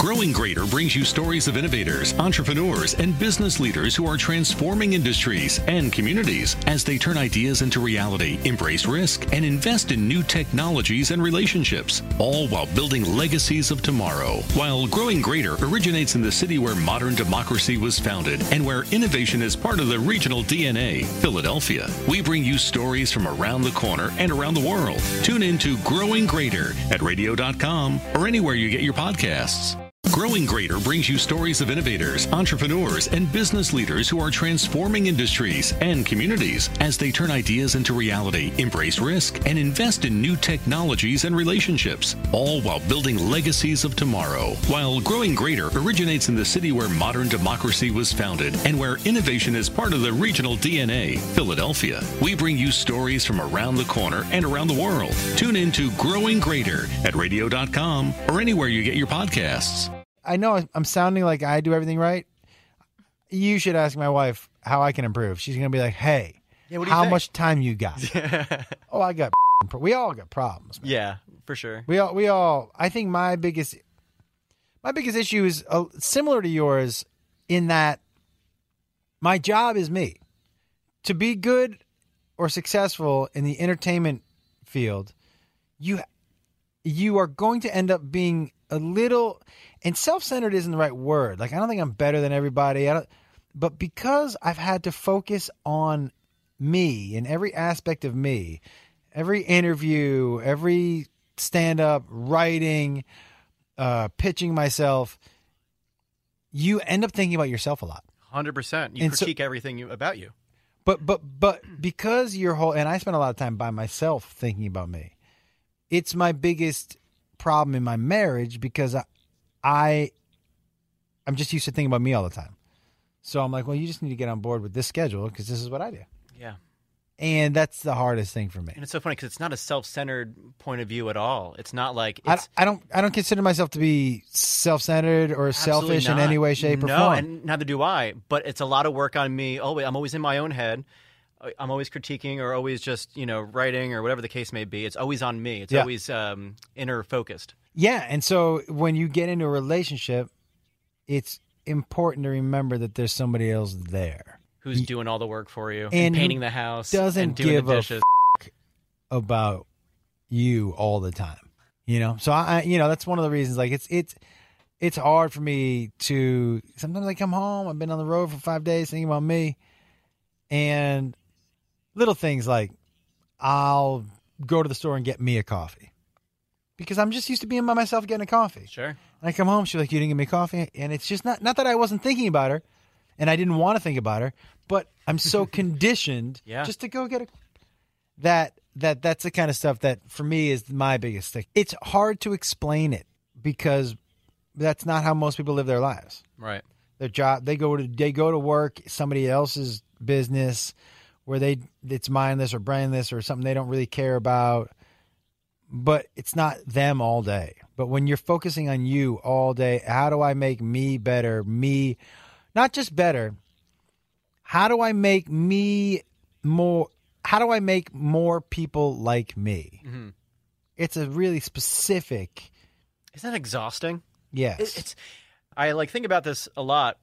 Growing Greater brings you stories of innovators, entrepreneurs, and business leaders who are transforming industries and communities as they turn ideas into reality, embrace risk, and invest in new technologies and relationships, all while building legacies of tomorrow. While Growing Greater originates in the city where modern democracy was founded and where innovation is part of the regional DNA, Philadelphia, we bring you stories from around the corner and around the world. Tune in to Growing Greater at radio.com or anywhere you get your podcasts. Growing Greater brings you stories of innovators, entrepreneurs, and business leaders who are transforming industries and communities as they turn ideas into reality, embrace risk, and invest in new technologies and relationships, all while building legacies of tomorrow. While Growing Greater originates in the city where modern democracy was founded and where innovation is part of the regional DNA, Philadelphia, we bring you stories from around the corner and around the world. Tune in to Growing Greater at radio.com or anywhere you get your podcasts. I know I'm sounding like I do everything right. You should ask my wife how I can improve. She's gonna be like, "Hey, Yeah, what do you how think?" much time you got?" oh, I got. We all got problems. Man. Yeah, for sure. We all. We all. I think my biggest, my biggest issue is uh, similar to yours in that my job is me. To be good or successful in the entertainment field, you you are going to end up being a little and self-centered isn't the right word. Like I don't think I'm better than everybody. I don't but because I've had to focus on me in every aspect of me, every interview, every stand up, writing, uh, pitching myself, you end up thinking about yourself a lot. Hundred percent. You And so- critique everything you, about you. But but but because your whole and I spend a lot of time by myself thinking about me. It's my biggest problem in my marriage because I, I I'm just used to thinking about me all the time. So I'm like, well, you just need to get on board with this schedule because this is what I do. Yeah. And that's the hardest thing for me. And it's so funny because it's not a self-centered point of view at all. It's not like I, it's I don't I don't consider myself to be self-centered or selfish in any way, shape, or no, form. and neither do I. But it's a lot of work on me. Oh, always, I'm always in my own head. I'm always critiquing or always just you know writing or whatever the case may be. It's always on me. It's Yeah. always um, inner focused. Yeah, and so when you get into a relationship, it's important to remember that there's somebody else there. Who's doing all the work for you and who painting the house doesn't and doing give the a dishes. about you all the time. You know, so I, I- you know, that's one of the reasons. Like, it's it's it's hard for me to. Sometimes I come home. I've been on the road for five days thinking about me, and little things like I'll go to the store and get me a coffee because I'm just used to being by myself getting a coffee. Sure. And I come home, she's like, "You didn't get me coffee," and it's just not not that I wasn't thinking about her, and I didn't want to think about her, but I'm so conditioned Yeah. just to go get a that that that's the kind of stuff that for me is my biggest thing. It's hard to explain it because that's not how most people live their lives. Right. Their job, they go to they go to work somebody else's business where they it's mindless or brainless or something they don't really care about. But it's not them all day. But when you're focusing on you all day, how do I make me better? Me, not just better. How do I make me more? How do I make more people like me? Mhm. It's a really specific. Isn't that exhausting? Yes. It- it's I like think about this a lot.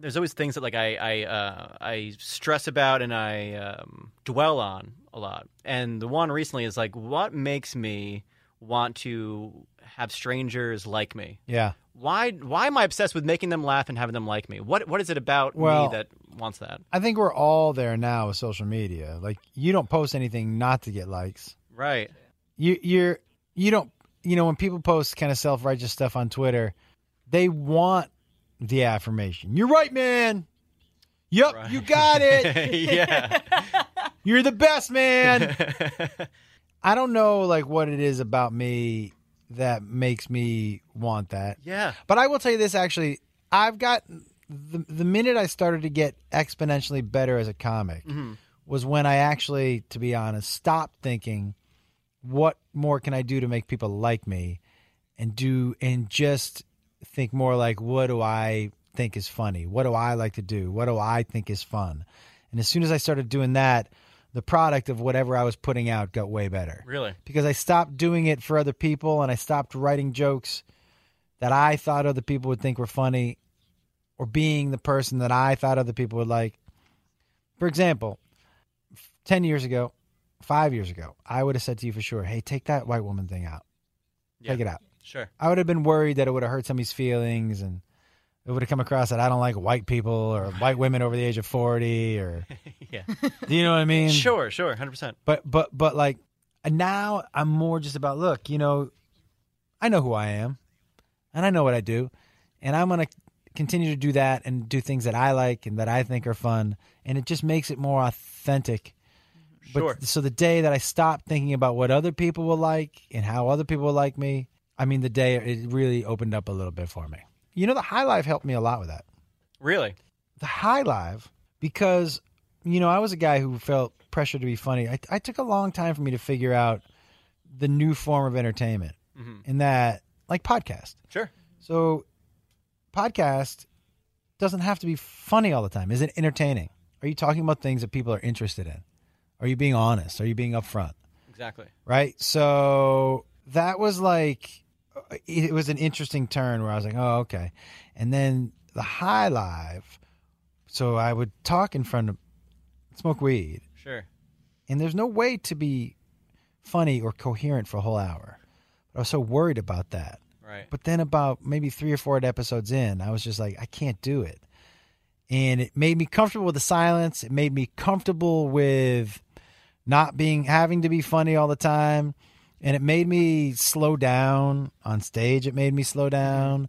There's always things that like I I uh, I stress about and I um, dwell on a lot. And the one recently is like, what makes me want to have strangers like me. Yeah. Why why am I obsessed with making them laugh and having them like me? What what is it about Well- me that wants that? I think we're all there now with social media. Like you don't post anything not to get likes. Right. You you're you don't you know when people post kind of self righteous stuff on Twitter, they want the affirmation. You're right, man. Yep, Right. you got it. yeah. You're the best, man. I don't know like what it is about me that makes me want that. yeah. But I will tell you this actually, I've got the the minute I started to get exponentially better as a comic mm-hmm. was when I actually, to be honest, stopped thinking what more can I do to make people like me and do and just think more like what do I think is funny? What do I like to do? What do I think is fun? And as soon as I started doing that, the product of whatever I was putting out got way better Really. because I stopped doing it for other people and I stopped writing jokes that I thought other people would think were funny or being the person that I thought other people would like. For example, 10 years ago, five years ago, I would have said to you for sure, hey, take that white woman thing out. Yeah. Take it out. Sure. I would have been worried that it would have hurt somebody's feelings and it would have come across that I don't like white people or white women over the age of 40 or, Yeah. do you know what I mean? Sure, sure, 100%. but but but like now i'm more just about look you know i know who i am and i know what i do and i'm going to continue to do that and do things that i like and that i think are fun and it just makes it more authentic Sure. but so the day that i stop thinking about what other people will like and how other people will like me i mean the day it really opened up a little bit for me you know the high life helped me a lot with that Really? the high live because you know I was a guy who felt pressure to be funny. I, I took a long time for me to figure out the new form of entertainment, mm-hmm. in that like podcast. Sure. So podcast doesn't have to be funny all the time. Is it entertaining? Are you talking about things that people are interested in? Are you being honest? Are you being upfront? Exactly. right? So that was like it was an interesting turn where I was like, oh, okay. And then the high live. So I would talk in front of smoke weed, Sure. and there's no way to be funny or coherent for a whole hour. But I was so worried about that. Right. But then about maybe three or four episodes in, I was just like, I can't do it. And it made me comfortable with the silence. It made me comfortable with not being having to be funny all the time. And it made me slow down on stage. It made me slow mm-hmm. down.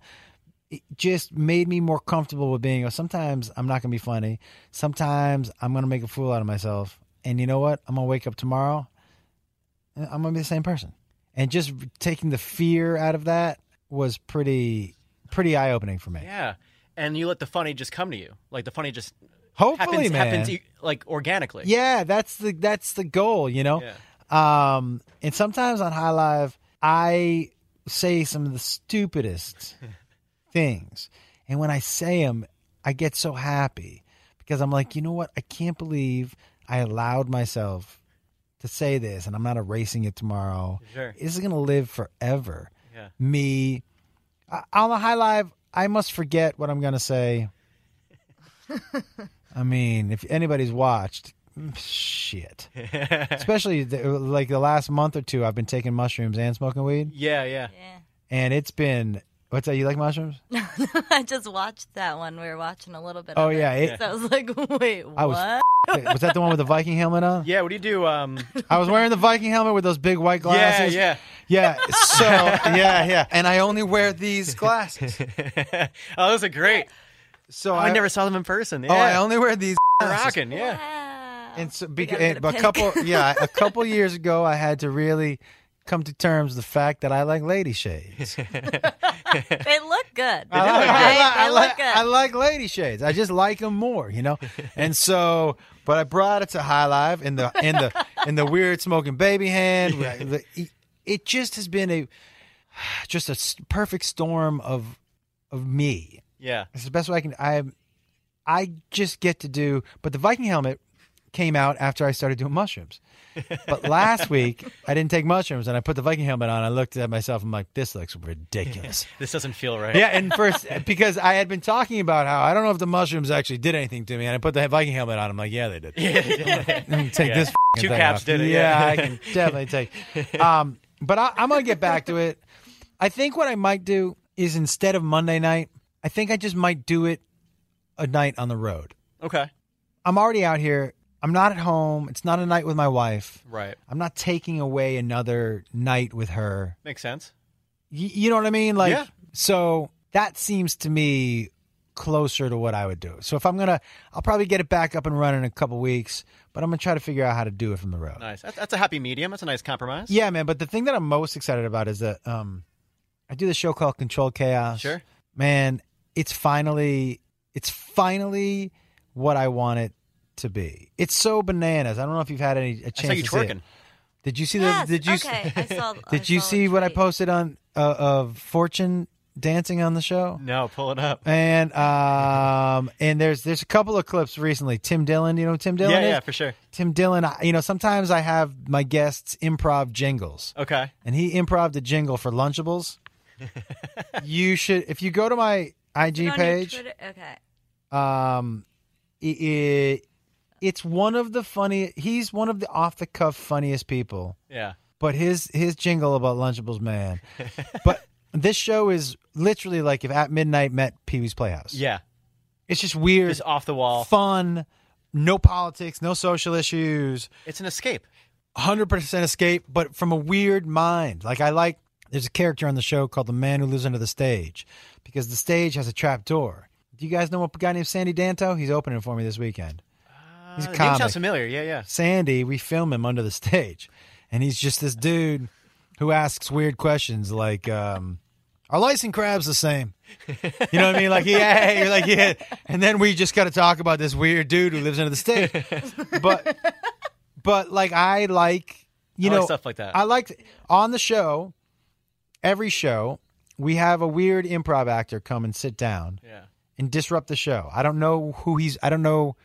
It just made me more comfortable with being. oh, Sometimes I'm not going to be funny. Sometimes I'm going to make a fool out of myself. And you know what? I'm going to wake up tomorrow. and I'm going to be the same person. And just taking the fear out of that was pretty, pretty eye opening for me. Yeah. And you let the funny just come to you. Like the funny just Hopefully, happens happens like organically. Yeah, that's the that's the goal, you know. Yeah. Um, and sometimes on High Live, I say some of the stupidest things, and when I say them, I get so happy because I'm like, you know what? I can't believe I allowed myself to say this, and I'm not erasing it tomorrow. Sure. This is gonna live forever. Yeah. Me I- on the High Live, I must forget what I'm gonna say. I mean, if anybody's watched, shit. Especially the, like the last month or two, I've been taking mushrooms and smoking weed, Yeah, yeah. Yeah. and it's been. What's that? You like mushrooms? I just watched that one. We were watching a little bit. Oh of it. yeah, it, So I was like, wait, I was what? was that the one with the Viking helmet on? Yeah, what do you do? Um I was wearing the Viking helmet with those big white glasses. Yeah, yeah. So yeah, yeah, and I only wear these glasses. oh, those are great. So I, never saw them in person. Yeah. Oh, I only wear these. They're glasses. rocking, yeah. Wow. And so, We beca- gotta get and, but a pic. couple, yeah, a couple years ago, I had to really come to terms with the fact that I like lady shades. they look good. I like, right? I, like, I, like. I like lady shades. I just like them more, you know. And so, but I brought it to High Live in the in the in the weird smoking baby hand. The- It, it just has been a just a perfect storm of of me. Yeah. It's the best way I can. I I just get to do. But the Viking helmet came out after I started doing mushrooms. But last week I didn't take mushrooms, and I put the Viking helmet on. I looked at myself. I'm like, this looks ridiculous. This doesn't feel right. yeah, and first because I had been talking about how I don't know if the mushrooms actually did anything to me, and I put the Viking helmet on. I'm like, yeah, they did. Let me take Yeah. this. Two caps off. did it, Yeah, yeah. I can definitely take. Um, but I, I'm gonna get back to it. I think what I might do is instead of Monday night, I think I just might do it a night on the road. Okay. I'm already out here. I'm not at home. It's not a night with my wife. Right. I'm not taking away another night with her. Makes sense. Y- you know what I mean? Like, Yeah. so that seems to me closer to what I would do. So if I'm gonna, I'll probably get it back up and running in a couple weeks. But I'm gonna try to figure out how to do it from the road. Nice. That's, that's a happy medium. That's a nice compromise. Yeah, man. But the thing that I'm most excited about is that um, I do this show called Control Chaos. Sure. man, it's finally, it's finally what I want it to be. It's so bananas. I don't know if you've had any a I chance saw you to see it. Did you see Yes, the? Did you? okay, I saw- I you saw see what I posted on uh, of Fortune dancing on the show? No, pull it up. And um and there's there's a couple of clips recently. Tim Dillon, you know who Tim Dillon Yeah, is? yeah, for sure. Tim Dillon, I- you know, sometimes I have my guests improv jingles. Okay. And he improv a jingle for Lunchables. you should if you go to my IG Put it on your page, Twitter- Okay. um it, it, it's one of the funny he's one of the off the cuff funniest people. Yeah. But his his jingle about Lunchables, man. but this show is literally like if at midnight met Pee Wee's Playhouse. Yeah. It's just weird, Just off the wall. fun, no politics, no social issues, It's an escape. 100% escape, but from a weird mind. Like I like there's a character on the show called the man who lives under the stage because the stage has a trap door. Do you guys know a guy named Sandy Danto? He's opening for me this weekend. He's a the name sounds familiar. Yeah, yeah. Sandy, we film him under the stage, and he's just this dude who asks weird questions like, um, "Are lice and crabs the same?" You know what I mean? Like, yeah, you're like, yeah, and then we just got to talk about this weird dude who lives under the stage. But, but like, I like, you I like know, stuff like that. I like on the show. Every show, we have a weird improv actor come and sit down Yeah. and disrupt the show. I don't know who he's. I don't know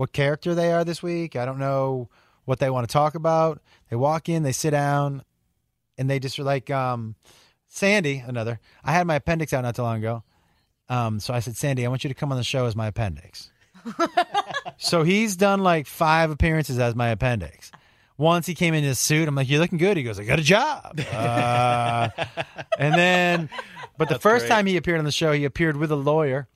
what character they are this week. I don't know what they want to talk about. They walk in, they sit down, and they just are like um, Sandy. Another. I had my appendix out not too long ago, um, so I said, Sandy, I want you to come on the show as my appendix. so he's done like five appearances as my appendix. Once he came in his suit, I'm like, "You're looking good." He goes, "I got a job." Uh, and then, but the first great. time he appeared on the show, he appeared with a lawyer.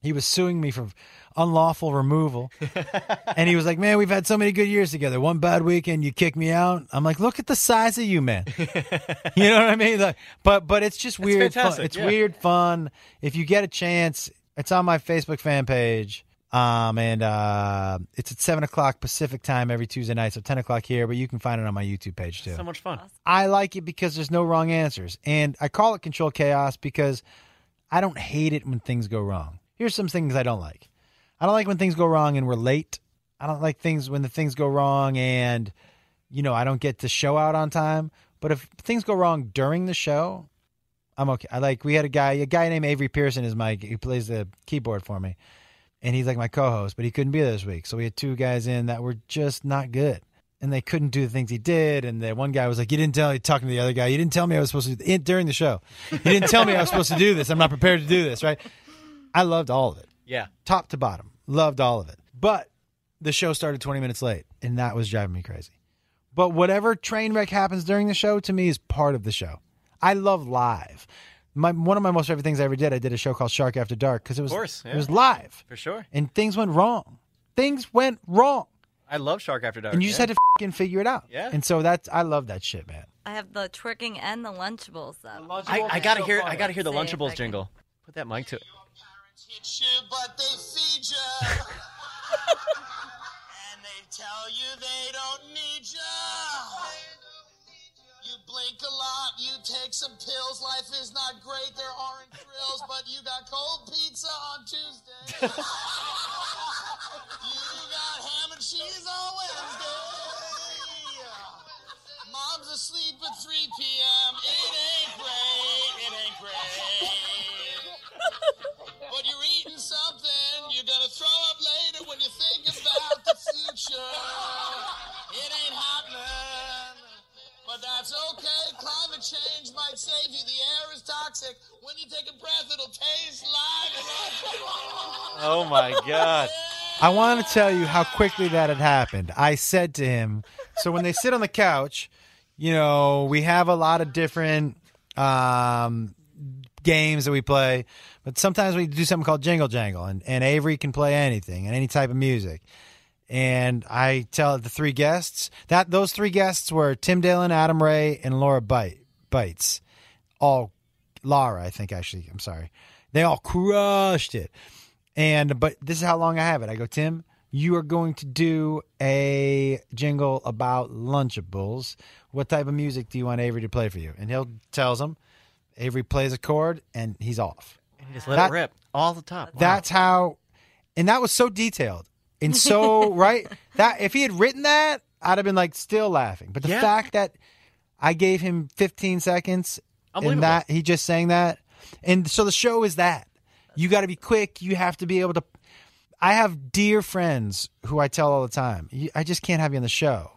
He was suing me for unlawful removal. and he was like, Man, we've had so many good years together. One bad weekend, you kick me out. I'm like, Look at the size of you, man. you know what I mean? Like, but but it's just weird fun. It's yeah. weird fun. If you get a chance, it's on my Facebook fan page. Um and uh it's at seven o'clock Pacific time every Tuesday night, so ten o'clock here, but you can find it on my YouTube page too. So much fun. I like it because there's no wrong answers. And I call it control chaos because I don't hate it when things go wrong. Here's some things I don't like. I don't like when things go wrong and we're late. I don't like things when the things go wrong and you know, I don't get the show out on time. But if things go wrong during the show, I'm okay. I like we had a guy, a guy named Avery Pearson is my he plays the keyboard for me. And he's like my co-host, but he couldn't be there this week. So we had two guys in that were just not good and they couldn't do the things he did. And the one guy was like, "You didn't tell." Me, talking to the other guy, you didn't tell me I was supposed to in, during the show. You didn't tell me I was supposed to do this. I'm not prepared to do this. Right? I loved all of it, Yeah. top to bottom. Loved all of it. But the show started 20 minutes late, and that was driving me crazy. But whatever train wreck happens during the show to me is part of the show. I love live. My one of my most favorite things I ever did, I did a show called Shark After Dark because it was course, it was live For sure. and things went wrong. Things went wrong. I love Shark After Dark. And you just yeah. had to fucking figure it out. Yeah. And so that's I love that shit, man. I have the twerking and the Lunchables up. I, I gotta hear. I gotta hear the Let's see if Lunchables can- jingle. Put that mic to it. Parents you, but they feed you. and they tell you they don't need you. You blink a lot, you take some pills. Life is not great, there aren't thrills, but you got cold pizza on Tuesday. my god. I want to tell you how quickly that had happened. I said to him, so when they sit on the couch, you know, we have a lot of different um, games that we play, but sometimes we do something called Jingle Jangle, and, and Avery can play anything and any type of music. And I tell the three guests that those three guests were Tim Dillon, Adam Ray, and Laura Bite, Bites. All Laura, I think actually. I'm sorry. They all crushed it. And but this is how long I have it. I go, Tim, you are going to do a jingle about Lunchables. What type of music do you want Avery to play for you? And he'll tells him. Avery plays a chord and he's off. And just let That- it rip all the top. Wow. That's how, and that was so detailed and so right that if he had written that, I'd have been like still laughing. But the Yeah. fact that I gave him 15 seconds and that he just sang that, and so the show is that you got to be quick. You have to be able to. I have dear friends who I tell all the time. I just can't have you on the show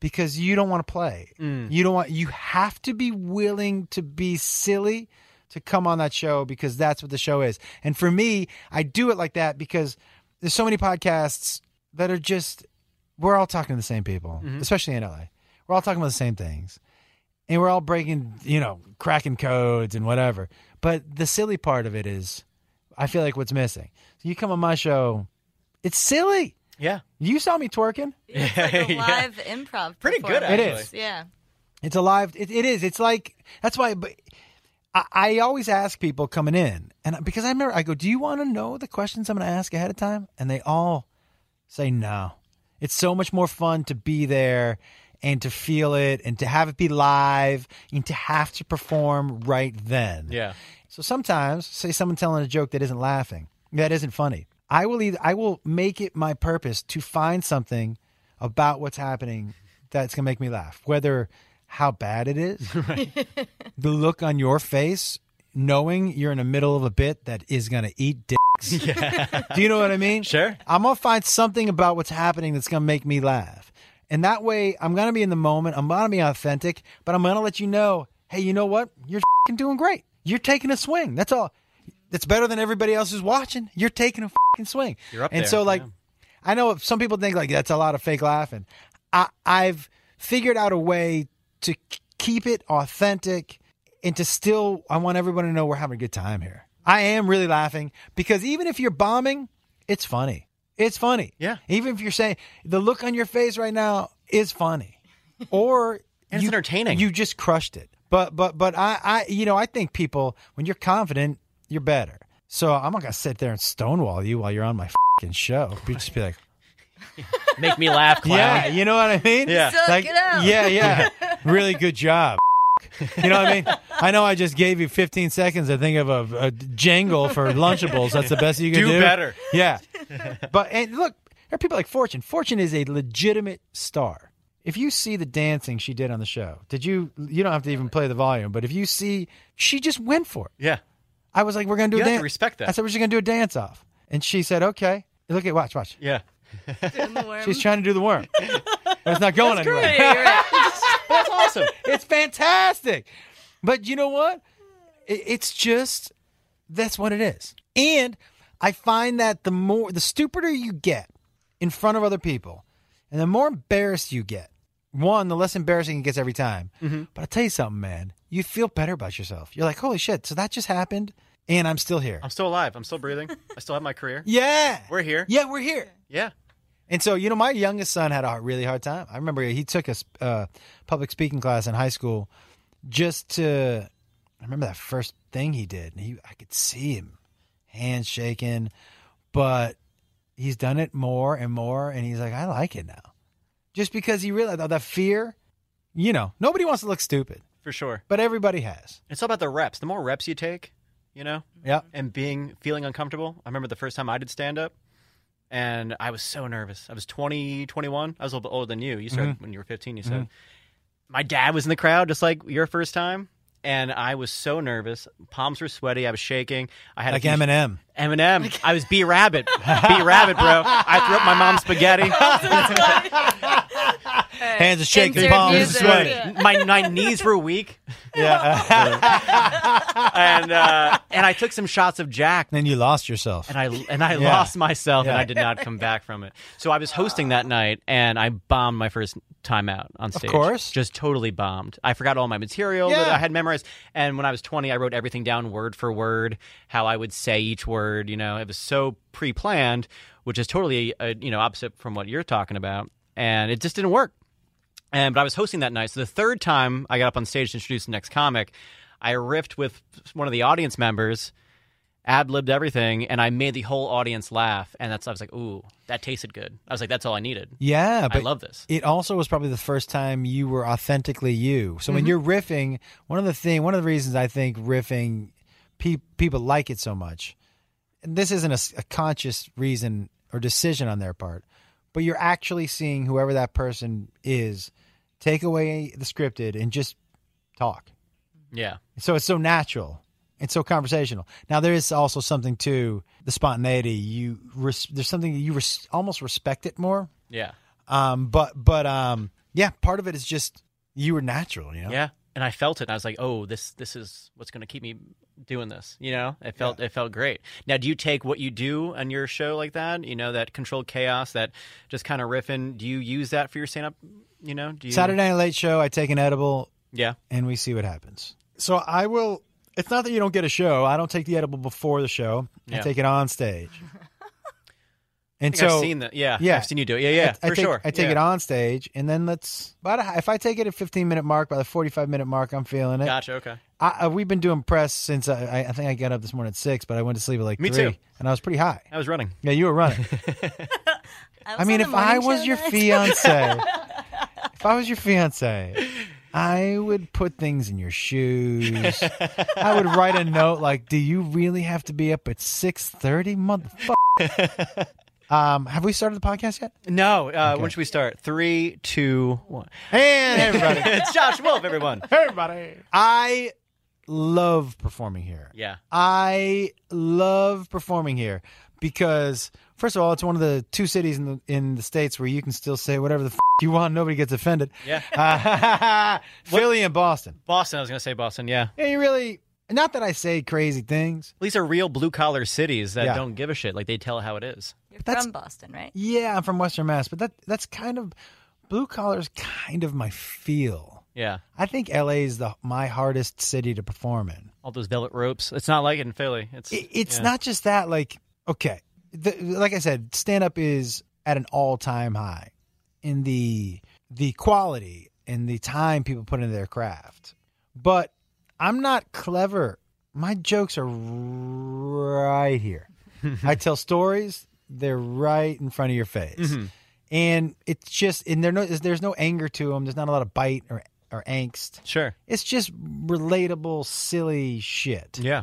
because you don't want to play. Mm. You don't want. You have to be willing to be silly to come on that show because that's what the show is. And for me, I do it like that because there's so many podcasts that are just we're all talking to the same people, mm-hmm. especially in LA. We're all talking about the same things. And we're all breaking, you know, cracking codes and whatever. But the silly part of it is I feel like what's missing. So you come on my show, it's silly. yeah. You saw me twerking. It's like a Yeah. live improv. Pretty good, performance. It actually. is. Yeah. It's a live. It, it is. It's like that's why. But I, I always ask people coming in, and because I remember, I go, "Do you want to know the questions I'm going to ask ahead of time?" And they all say no. It's so much more fun to be there and to feel it and to have it be live and to have to perform right then. Yeah. So sometimes, say someone telling a joke that isn't laughing, that isn't funny. I will either I will make it my purpose to find something about what's happening that's gonna make me laugh. Whether how bad it is, the look on your face, knowing you're in the middle of a bit that is gonna eat dicks. Yeah. Do you know what I mean? Sure. I'm gonna find something about what's happening that's gonna make me laugh. And that way I'm gonna be in the moment, I'm gonna be authentic, but I'm gonna let you know, hey, you know what? You're doing great. You're taking a swing. That's all. That's better than everybody else who's watching. You're taking a fucking swing. You're up and there, so like yeah. I know some people think like that's a lot of fake laughing. I, I've figured out a way to keep it authentic and to still. I want everyone to know we're having a good time here. I am really laughing because even if you're bombing, it's funny. It's funny. Yeah. Even if you're saying the look on your face right now is funny, or it's you- entertaining. You just crushed it. But but but I I you know I think people when you're confident you're better. So I'm not gonna sit there and stonewall you while you're on my fucking show. You just be like, Make me laugh, clown. yeah, you know what I mean? Yeah. Suck like, it out. yeah, yeah. really good job. You know what I mean? I know I just gave you 15 seconds to think of a, a jangle for Lunchables. That's the best you can do. Do better. Yeah. But and look, there are people like Fortune. Fortune is a legitimate star. If you see the dancing she did on the show, did you? You don't have to even play the volume, but if you see, she just went for it. Yeah. I was like, "We're gonna do You a dance." respect that. I said, "We're just gonna do a dance off," and she said, "Okay." Look at watch, watch. Yeah. Doing the worm. She's trying to do the worm, but it's not going anywhere. Yeah, you're right. That's awesome. it's fantastic. But you know what? It, it's just that's what it is. And I find that the more the stupider you get in front of other people, and the more embarrassed you get, one, the less embarrassing it gets every time. Mm-hmm. But I'll tell you something, man, you feel better about yourself. You're like, holy shit! So that just happened, and I'm still here. I'm still alive. I'm still breathing. I still have my career. yeah, We're here. Yeah, we're here. Yeah. And so, you know, my youngest son had a really hard time. I remember he took a uh, public speaking class in high school just to. I remember that first thing he did, and he I could see him, hands shaking, but he's done it more and more, and he's like, I like it now, just because he realized oh, that fear. You know, nobody wants to look stupid, For sure. but everybody has. It's all about the reps. The more reps you take, you know, yeah, and being feeling uncomfortable. I remember the first time I did stand up and I was so nervous. I was 20, 21. I was a little bit older than you. You started Mm-hmm. when you were 15, you said. My dad was in the crowd just like your first time. And I was so nervous. Palms were sweaty. I was shaking. I had Like few- Eminem. Eminem. I was B Rabbit. B Rabbit, bro. I threw up my mom's spaghetti. Hands are shaking, Insert palms are music. sweating. My my knees were weak, Yeah. and uh, and I took some shots of Jack, then you lost yourself. and I and I Yeah. lost myself, and I did not come back from it. So I was hosting that night, and I bombed my first time out on stage. Of course. just totally bombed. I forgot all my material that I had memorized, and when I was twenty, I wrote everything down word for word, how I would say each word. You know, it was so pre-planned, which is totally uh, you know opposite from what you're talking about, and it just didn't work. And but I was hosting that night, so the third time I got up on stage to introduce the next comic, I riffed with one of the audience members, ad libbed everything, and I made the whole audience laugh. And that's I was like, ooh, that tasted good. I was like, that's all I needed. yeah, I love this. it also was probably the first time you were authentically you. So Mm-hmm. when you're riffing, one of the thing, one of the reasons I think riffing, pe- people like it so much. And this isn't a conscious reason or decision on their part, but you're actually seeing whoever that person is take away the scripted and just talk. Yeah, So it's so natural. It's so conversational. Now there is also something to the spontaneity. You res- there's something you res- almost respect it more. yeah, Um, but but um, yeah, part of it is just you were natural. You know. yeah. And I felt it. And I was like, oh, this this is what's going to keep me doing this. You know, it felt it felt great. Now, do you take what you do on your show like that? You know, that controlled chaos, that just kind of riffing. Do you use that for your stand up? You know, do you Saturday Night Late Show. I take an edible Yeah, and we see what happens. So I will. It's not that you don't get a show. I don't take the edible before the show. I take it on stage. And I think so I've seen that. Yeah, yeah. I've seen you do it. Yeah, yeah, I, I for take, sure. I take Yeah. it on stage, and then let's. But if I take it at 15 minute mark, by the 45 minute mark, I'm feeling it. Gotcha. Okay. I, I, we've been doing press since I, I, I think I got up this morning at six, but I went to sleep at like Me three, too. and I was pretty high. I was running. Yeah, you were running. I mean, if I was your fiance, if I was your fiance, I would put things in your shoes. I would write a note like, "Do you really have to be up at six thirty, motherfucker?" Um, have we started the podcast yet? No. Uh, Okay. When should we start? Three, two, one. And everybody, it's Josh Wolf, everyone. everybody, I love performing here. Yeah. I love performing here because first of all, it's one of the two cities in the in the states where you can still say whatever the f- you want, nobody gets offended. Yeah. Uh, Philly and Boston. Boston. I was gonna say Boston. Yeah. Yeah, you really not that I say crazy things. These are real blue collar cities that Yeah. don't give a shit. Like they tell how it is. You're that's- from Boston, right? Yeah, I'm from Western Mass, but that that's kind of blue collar is kind of my feel. Yeah. I think LA is the my hardest city to perform in. All those velvet ropes. It's not like it in Philly. It's It, it's yeah. not just that. Like, okay, the, like I said, stand up is at an all time high in the the quality and the time people put into their craft. But I'm not clever. My jokes are right here. I tell stories; they're right in front of your face, Mm-hmm. and it's just and there no there's no anger to them. There's not a lot of bite or or angst. Sure. It's just relatable, silly shit Yeah.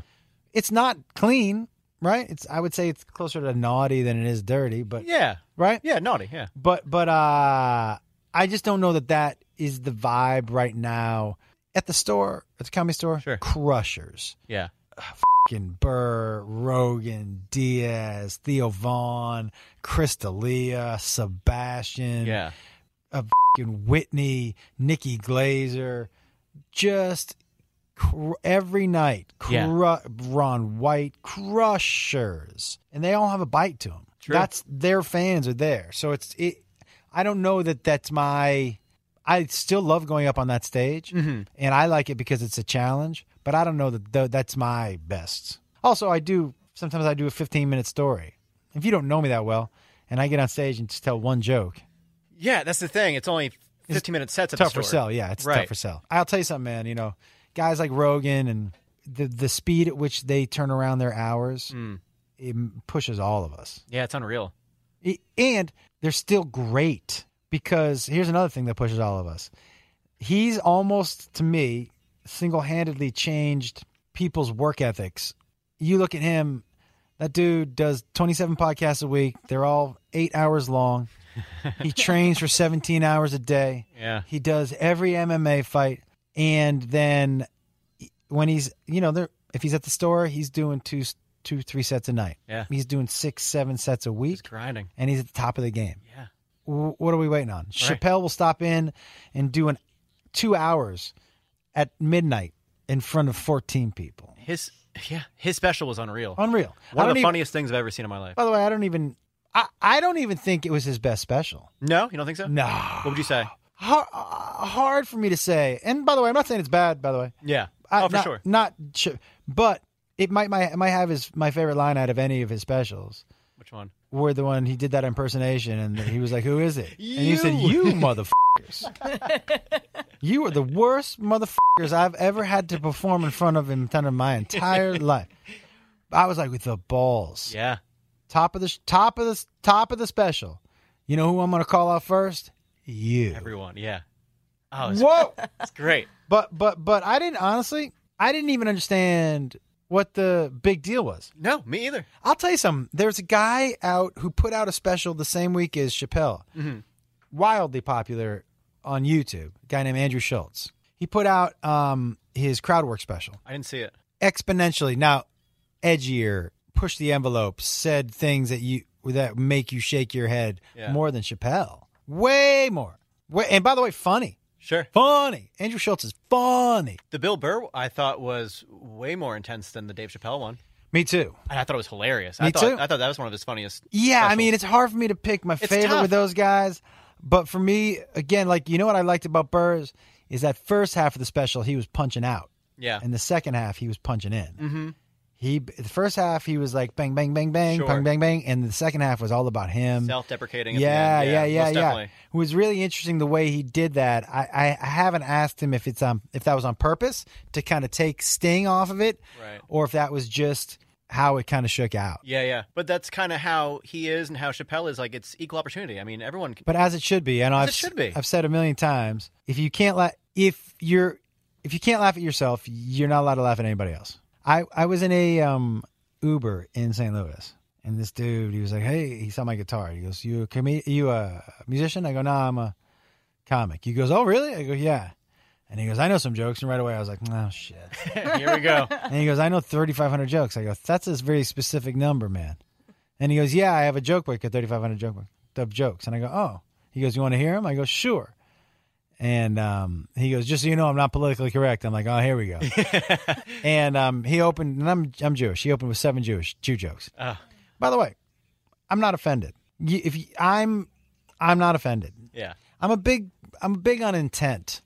it's not clean, right? It's I would say it's closer to naughty than it is dirty, but Yeah. right? Yeah. Naughty. Yeah. But but uh I just don't know that that is the vibe right now at the store, at the comedy store. Sure. Crushers. Yeah. Fucking Burr, Rogan, Diaz, Theo Von, Chris D'Elia, Sebastian, Yeah. a fucking Whitney, Nikki Glazer, just cr- every night, cru- Yeah. Ron White, crushers, and they all have a bite to them. True. That's their fans are there, so it's it. I don't know that that's my. I still love going up on that stage, Mm-hmm. and I like it because it's a challenge. But I don't know that that's my best. Also, I do sometimes I do a 15 minute story. If you don't know me that well, and I get on stage and just tell one joke, Yeah. That's the thing. It's only 15 minute sets tough for sell. Yeah, it's Right. tough for sell. I'll tell you something, man. You know, guys like Rogan and the the speed at which they turn around their hours Mm. it pushes all of us. Yeah. It's unreal. I- And they're still great because here's another thing that pushes all of us. He's almost to me single handedly changed people's work ethics. You look at him. That dude does 27 podcasts a week. They're all eight hours long. He trains for 17 hours a day. Yeah. He does every MMA fight, and then when he's you know there if he's at the store, he's doing two two three sets a night. Yeah. he's doing six seven sets a week, It's grinding. and he's at the top of the game. Yeah. w- what are we waiting on? Chappelle will stop in and do an two hours at midnight in front of 14 people. His yeah, his special was unreal. Unreal. One of the even- funniest things I've ever seen in my life. By the way, I don't even. I, I don't even think it was his best special. No, you don't think so? No. What would you say? Hard, uh, hard for me to say. And by the way, I'm not saying it's bad. By the way, Yeah. I- oh, for not, sure. Not, but it might my it might have his my favorite line out of any of his specials. Which one? Were the one he did that impersonation, and he was like, "Who is it?" And he said, "You motherfuckers! you are the worst motherfuckers I've ever had to perform in front of in front of my entire life." I was like, with the balls, Yeah. top of the top of the top of the special. You know who I'm going to call out first? You. Everyone. Yeah. Oh, it's, Whoa! it's great. but but but I didn't honestly. I didn't even understand what the big deal was. No, me either. I'll tell you something. There's a guy out who put out a special the same week as Chappelle, mm-hmm. wildly popular on YouTube. A guy named Andrew Schulz. He put out um, his crowd work special I didn't see it. exponentially. Now, edgier, push the envelope, said things that you that make you shake your head Yeah. more than Chappelle. Way more. Way, and by the way, funny, Sure. funny. Andrew Schulz is funny. The Bill Burr I thought was way more intense than the Dave Chappelle one. Me too. And I thought it was hilarious. Me I thought too. I thought that was one of his funniest. Yeah, I mean, it's hard for me to pick my It's favorite tough. with those guys. But for me, again, like you know what I liked about Burrs is that first half of the special he was punching out, yeah. and the second half he was punching in. Mm-hmm. He the first half he was like bang bang bang bang Sure. bang bang bang, and the second half was all about him. Self-deprecating. at Yeah, yeah, yeah, yeah. It was really interesting the way he did that. I, I, I haven't asked him if it's um if that was on purpose to kind of take sting off of it, Right. or if that was just how it kind of shook out. Yeah, yeah. But that's kind of how he is and how Chappelle is. Like it's equal opportunity. I mean, everyone. Can, But as it should be, and As I've it should be. I've said a million times, if you can't laugh, if you're if you can't laugh at yourself, you're not allowed to laugh at anybody else. I I was in a um Uber in St. Louis, and this dude, he was like, "Hey," he saw my guitar. He goes, "You a com- you a musician?" I go, "No, I'm a comic." He goes, "Oh, really?" I go, "Yeah." And he goes, "I know some jokes." And right away, I was like, "Oh shit." Here we go. And he goes, I know 3,500 jokes. I go, that's a very specific number, man. And he goes, yeah, I have a joke book, a 3,500 joke book of jokes. And I go, oh. He goes, you want to hear them? I go, sure. And um, he goes, just so you know, I'm not politically correct. I'm like, oh, here we go. and um, he opened, and I'm I'm Jewish. He opened with seven Jewish Jew jokes. Ah. By the way, I'm not offended. If you, I'm, I'm not offended. Yeah. I'm a big, I'm big on intent.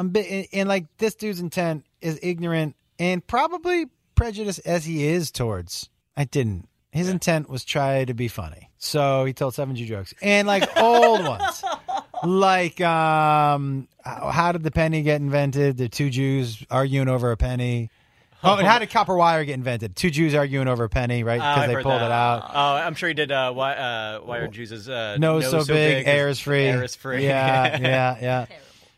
I'm big, and, and like this dude's intent is ignorant and probably prejudiced as he is towards. I didn't. His intent was try to be funny, so he told seven Jew jokes and like old ones, like um, how did the penny get invented? The two Jews arguing over a penny. Oh, and how did copper wire get invented? Two Jews arguing over a penny, right? Because they pulled that. it out. Oh, I'm sure he did. Uh, why, uh, Wired Jews' uh, Nose, so, big, air is free. Air is free. Yeah, yeah, yeah.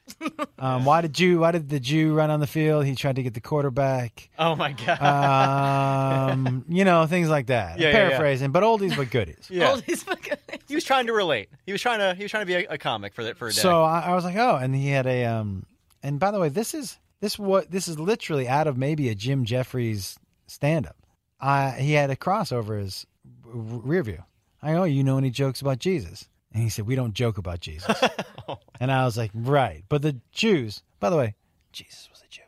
Um, why did Jew? Why did the Jew run on the field? He tried to get the quarterback. oh my god. Um, you know things like that. Yeah, yeah, yeah. Paraphrasing, but oldies but goodies. yeah. Oldies but goodies. He was trying to relate. He was trying to. He was trying to be a, a comic for that for a day. So I, I was like, oh, and he had a um. And by the way, this is this what this is literally out of maybe a Jim Jefferies stand up. Uh, he had a cross over his r- rear view. I go, oh, you know any jokes about Jesus? And he said, we don't joke about Jesus. and I was like, right. But the Jews, by the way, Jesus was a Jew.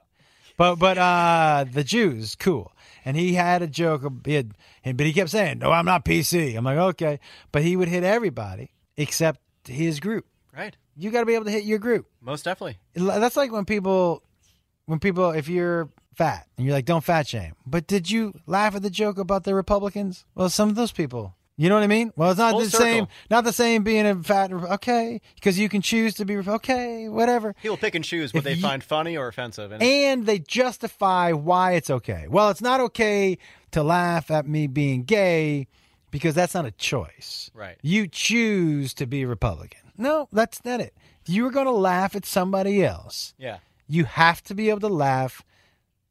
But but uh the Jews, cool. And he had a joke. He had, but he kept saying, "No, I'm not PC." I'm like, okay. But he would hit everybody except his group. right. You got to be able to hit your group. Most definitely. That's like when people, when people, if you're fat and you're like, don't fat shame. But did you laugh at the joke about the Republicans? Well, some of those people, you know what I mean? Well, it's not Full the circle. same, not the same being a fat, okay, because you can choose to be, okay, whatever. People pick and choose what If they you- find funny or offensive. And, And they justify why it's okay. Well, it's not okay to laugh at me being gay because that's not a choice. Right. You choose to be Republican. No, that's not it. You were going to laugh at somebody else, yeah. you have to be able to laugh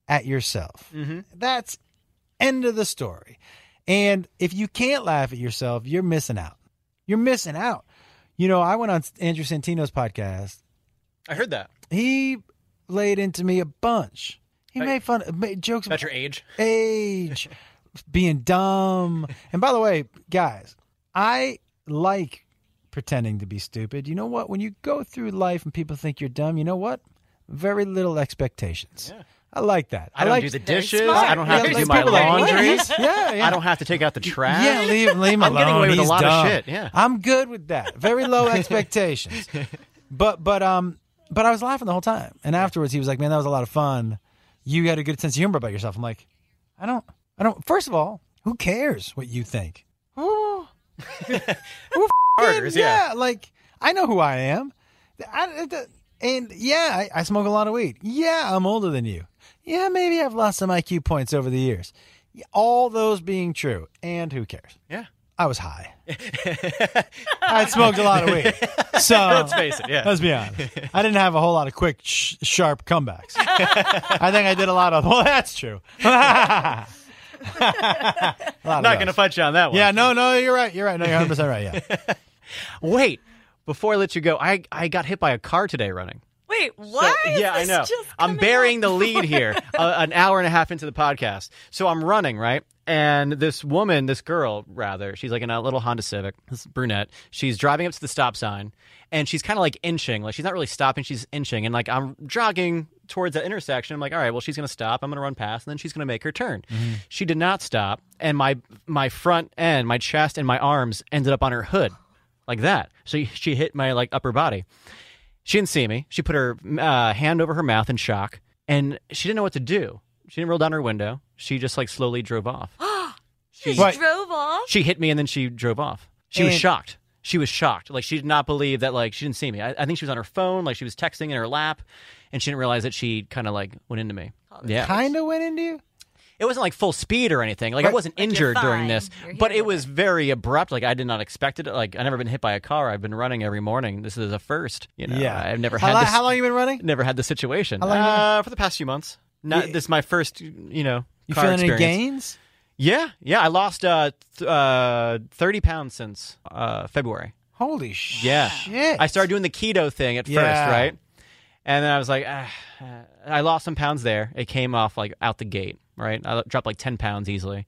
at yourself. Mm-hmm. That's end of the story. And if you can't laugh at yourself, you're missing out. You're missing out. You know, I went on Andrew Santino's podcast. I heard that. He laid into me a bunch. He Right. made fun, made jokes About your age. age, being dumb. And by the way, guys, I like pretending to be stupid. You know what? When you go through life and people think you're dumb, you know what? Very little expectations. I like that. I don't like, do the dishes. I don't have Yeah, to do my people like, laundry. yeah, yeah. I don't have to take out the trash. Yeah, leave, leave him I'm alone. getting away with a lot of shit, yeah. I'm good with that. Very low expectations. But but um but I was laughing the whole time. And afterwards he was like, "Man, that was a lot of fun. You had a good sense of humor about yourself." I'm like, "I don't I don't First of all, who cares what you think? Who, who Starters, yeah. yeah, like I know who I am. I, I- and yeah, I, I smoke a lot of weed. Yeah, I'm older than you. Yeah, maybe I've lost some IQ points over the years. All those being true, and who cares? Yeah. I was high. I smoked a lot of weed. So Let's face it. Yeah. let's be honest. I didn't have a whole lot of quick, sh- sharp comebacks. I think I did a lot of. Well, that's true. of Not going to fight you on that one. Yeah, no, no, you're right. You're right. No, you're 100 percent right. Yeah. Wait. Before I let you go, I, I got hit by a car today running. Wait, So- yeah, I know. I'm burying the lead here, uh, an hour and a half into the podcast. So I'm running, right? And this woman, this girl, rather, she's like in a little Honda Civic, this brunette. She's driving up to the stop sign, and she's kind of like inching, like she's not really stopping, she's inching, and like I'm jogging towards that intersection. I'm like, all right, well, she's gonna stop. I'm gonna run past, and then she's gonna make her turn. She did not stop, and my my front end, my chest, and my arms ended up on her hood, like that. So she hit my like upper body. She didn't see me. She put her uh, hand over her mouth in shock, and she didn't know what to do. She didn't roll down her window. She just like slowly drove off. She What? drove off. She hit me, and then she drove off. She was And- shocked. She was shocked. Like she did not believe that. Like she didn't see me. I, I think she was on her phone. Like she was texting in her lap, and she didn't realize that she kind of like went into me. Yeah, Kind of went into you. It wasn't like full speed or anything. Like I wasn't Like, injured during this, You're but it was very abrupt. Like I did not expect it. Like I never been hit by a car. I've been running every morning. This is a first. You know, Yeah. I've never How, had lo- this. how long you been running? never had the situation. How long uh, for the past few months. Not, Yeah. This is my first, you know, You feeling any gains? Yeah, yeah. I lost uh, th- uh, thirty pounds since uh, February. Holy sh- Yeah, shit! I started doing the keto thing at Yeah. first, right? And then I was like, ah, uh, I lost some pounds there. It came off like out the gate, right? I dropped like ten pounds easily.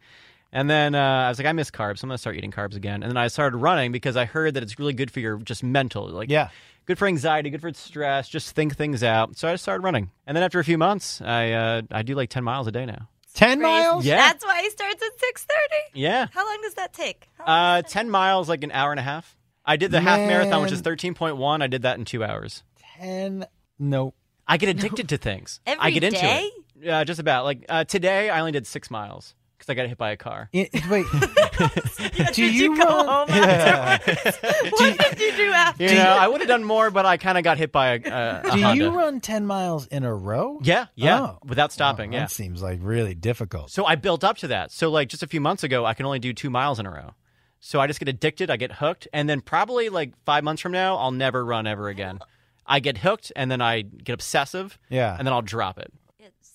And then uh, I was like, I miss carbs. I'm gonna start eating carbs again. And then I started running because I heard that it's really good for your just mental, like Yeah. good for anxiety, good for stress. Just think things out. So I just started running. And then after a few months, I uh, I do like ten miles a day now. Ten Crazy. miles. Yeah. That's why he starts at six thirty. Yeah. How long does that take? Uh, ten miles, like an hour and a half. I did the half marathon, which is thirteen point one. I did that in two hours. Ten. Nope. I get addicted to things. I Every get into it. Uh, just about. Like uh, today, I only did six miles because I got hit by a car. I- wait. do Did you, you go run? home Yeah. what did you do after? You know, I would have done more, but I kind of got hit by a, a, a Do Honda. you run ten miles in a row? Yeah, yeah, Oh. without stopping. Oh, yeah. That seems like really difficult. So I built up to that. So like just a few months ago, I can only do two miles in a row. So I just get addicted. I get hooked, and then probably like five months from now, I'll never run ever again. I get hooked, and then I get obsessive, Yeah. and then I'll drop it.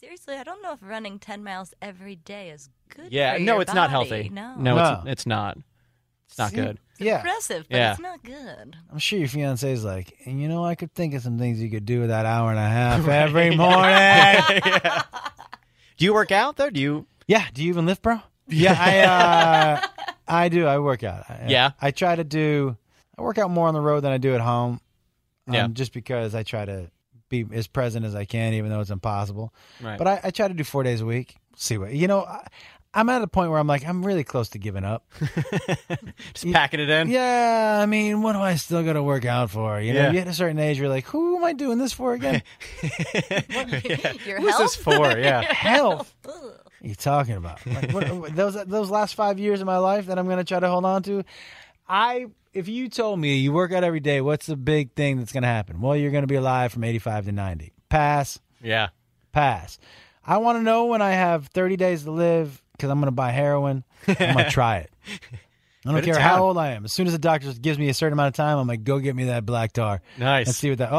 Yeah, seriously, I don't know if running ten miles every day is good. Yeah, for no, your it's not healthy. No, no, No. It's, it's not. It's not See? good. Yeah. impressive, but Yeah. it's not good. I'm sure your fiance is like, and you know, I could think of some things you could do with that hour and a half every morning. Do you work out though? Do you? yeah. Do you even lift, bro? Yeah, I uh, I do. I work out. I, Yeah? I try to do. I work out more on the road than I do at home. Um, Yeah. Just because I try to be as present as I can, even though it's impossible. Right. But I, I try to do four days a week. See what you know. I, I'm at a point where I'm like, I'm really close to giving up. Just packing it in. Yeah, I mean, what do I still got to work out for? You know, Yeah. you hit a certain age, you're like, who am I doing this for again? Your Who's health. this for? Yeah. Health. Ugh. What are you talking about? Like, what, those those last five years of my life that I'm going to try to hold on to. I, if you told me you work out every day, what's the big thing that's going to happen? Well, you're going to be alive from 85 to 90. Pass, Yeah. pass. I want to know when I have 30 days to live because I'm going to buy heroin. I'm going to try it. I don't care town. how old I am. As soon as the doctor gives me a certain amount of time, I'm like, go get me that black tar. Nice. Let's see what that. Oh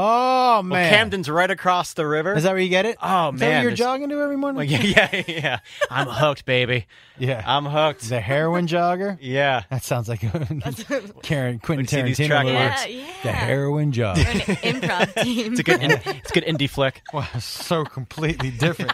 Well, man, Camden's right across the river. Is that where you get it? Oh, Is man, what you're there's- jogging to every morning? Well, yeah, yeah, yeah. I'm hooked, baby. yeah. I'm hooked. the heroin jogger. Yeah. That sounds like a Karen Quentin When you see these Tarantino track movie. marks. Yeah, yeah. The heroin jogger. An improv team. It's a good. In, it's a good indie flick. wow, so completely different.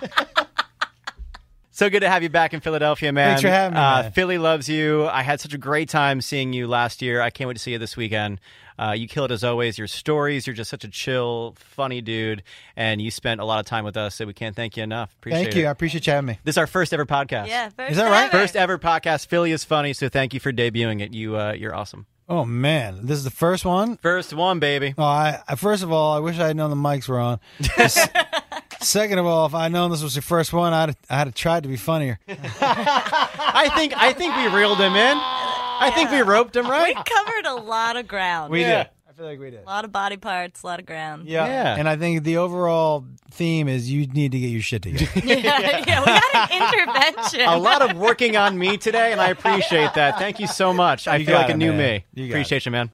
So good to have you back in Philadelphia, man. Thanks for having me, Uh, man. Philly loves you. I had such a great time seeing you last year. I can't wait to see you this weekend. Uh, you kill it as always. Your stories, you're just such a chill, funny dude, and you spent a lot of time with us, so we can't thank you enough. Appreciate Thank you. I appreciate you having me. This is our first ever podcast. Yeah, first Is that right? ever. First ever podcast. Philly is funny, so thank you for debuting it. You, uh, you're awesome. Oh man, this is the first one. First one, baby. Oh, I, I first of all, I wish I had known the mics were on. S- Second of all, if I'd known this was your first one, I'd I'd have tried to be funnier. I think I think we reeled him in. I think we roped him right. We covered a lot of ground. We Yeah. did. I feel like we did. A lot of body parts, a lot of ground. Yeah. Yeah. And I think the overall theme is you need to get your shit together. yeah, yeah, we had an intervention. A lot of working on me today, and I appreciate that. Thank you so much. I You feel like got a it, new man. me. You got Appreciate you, man.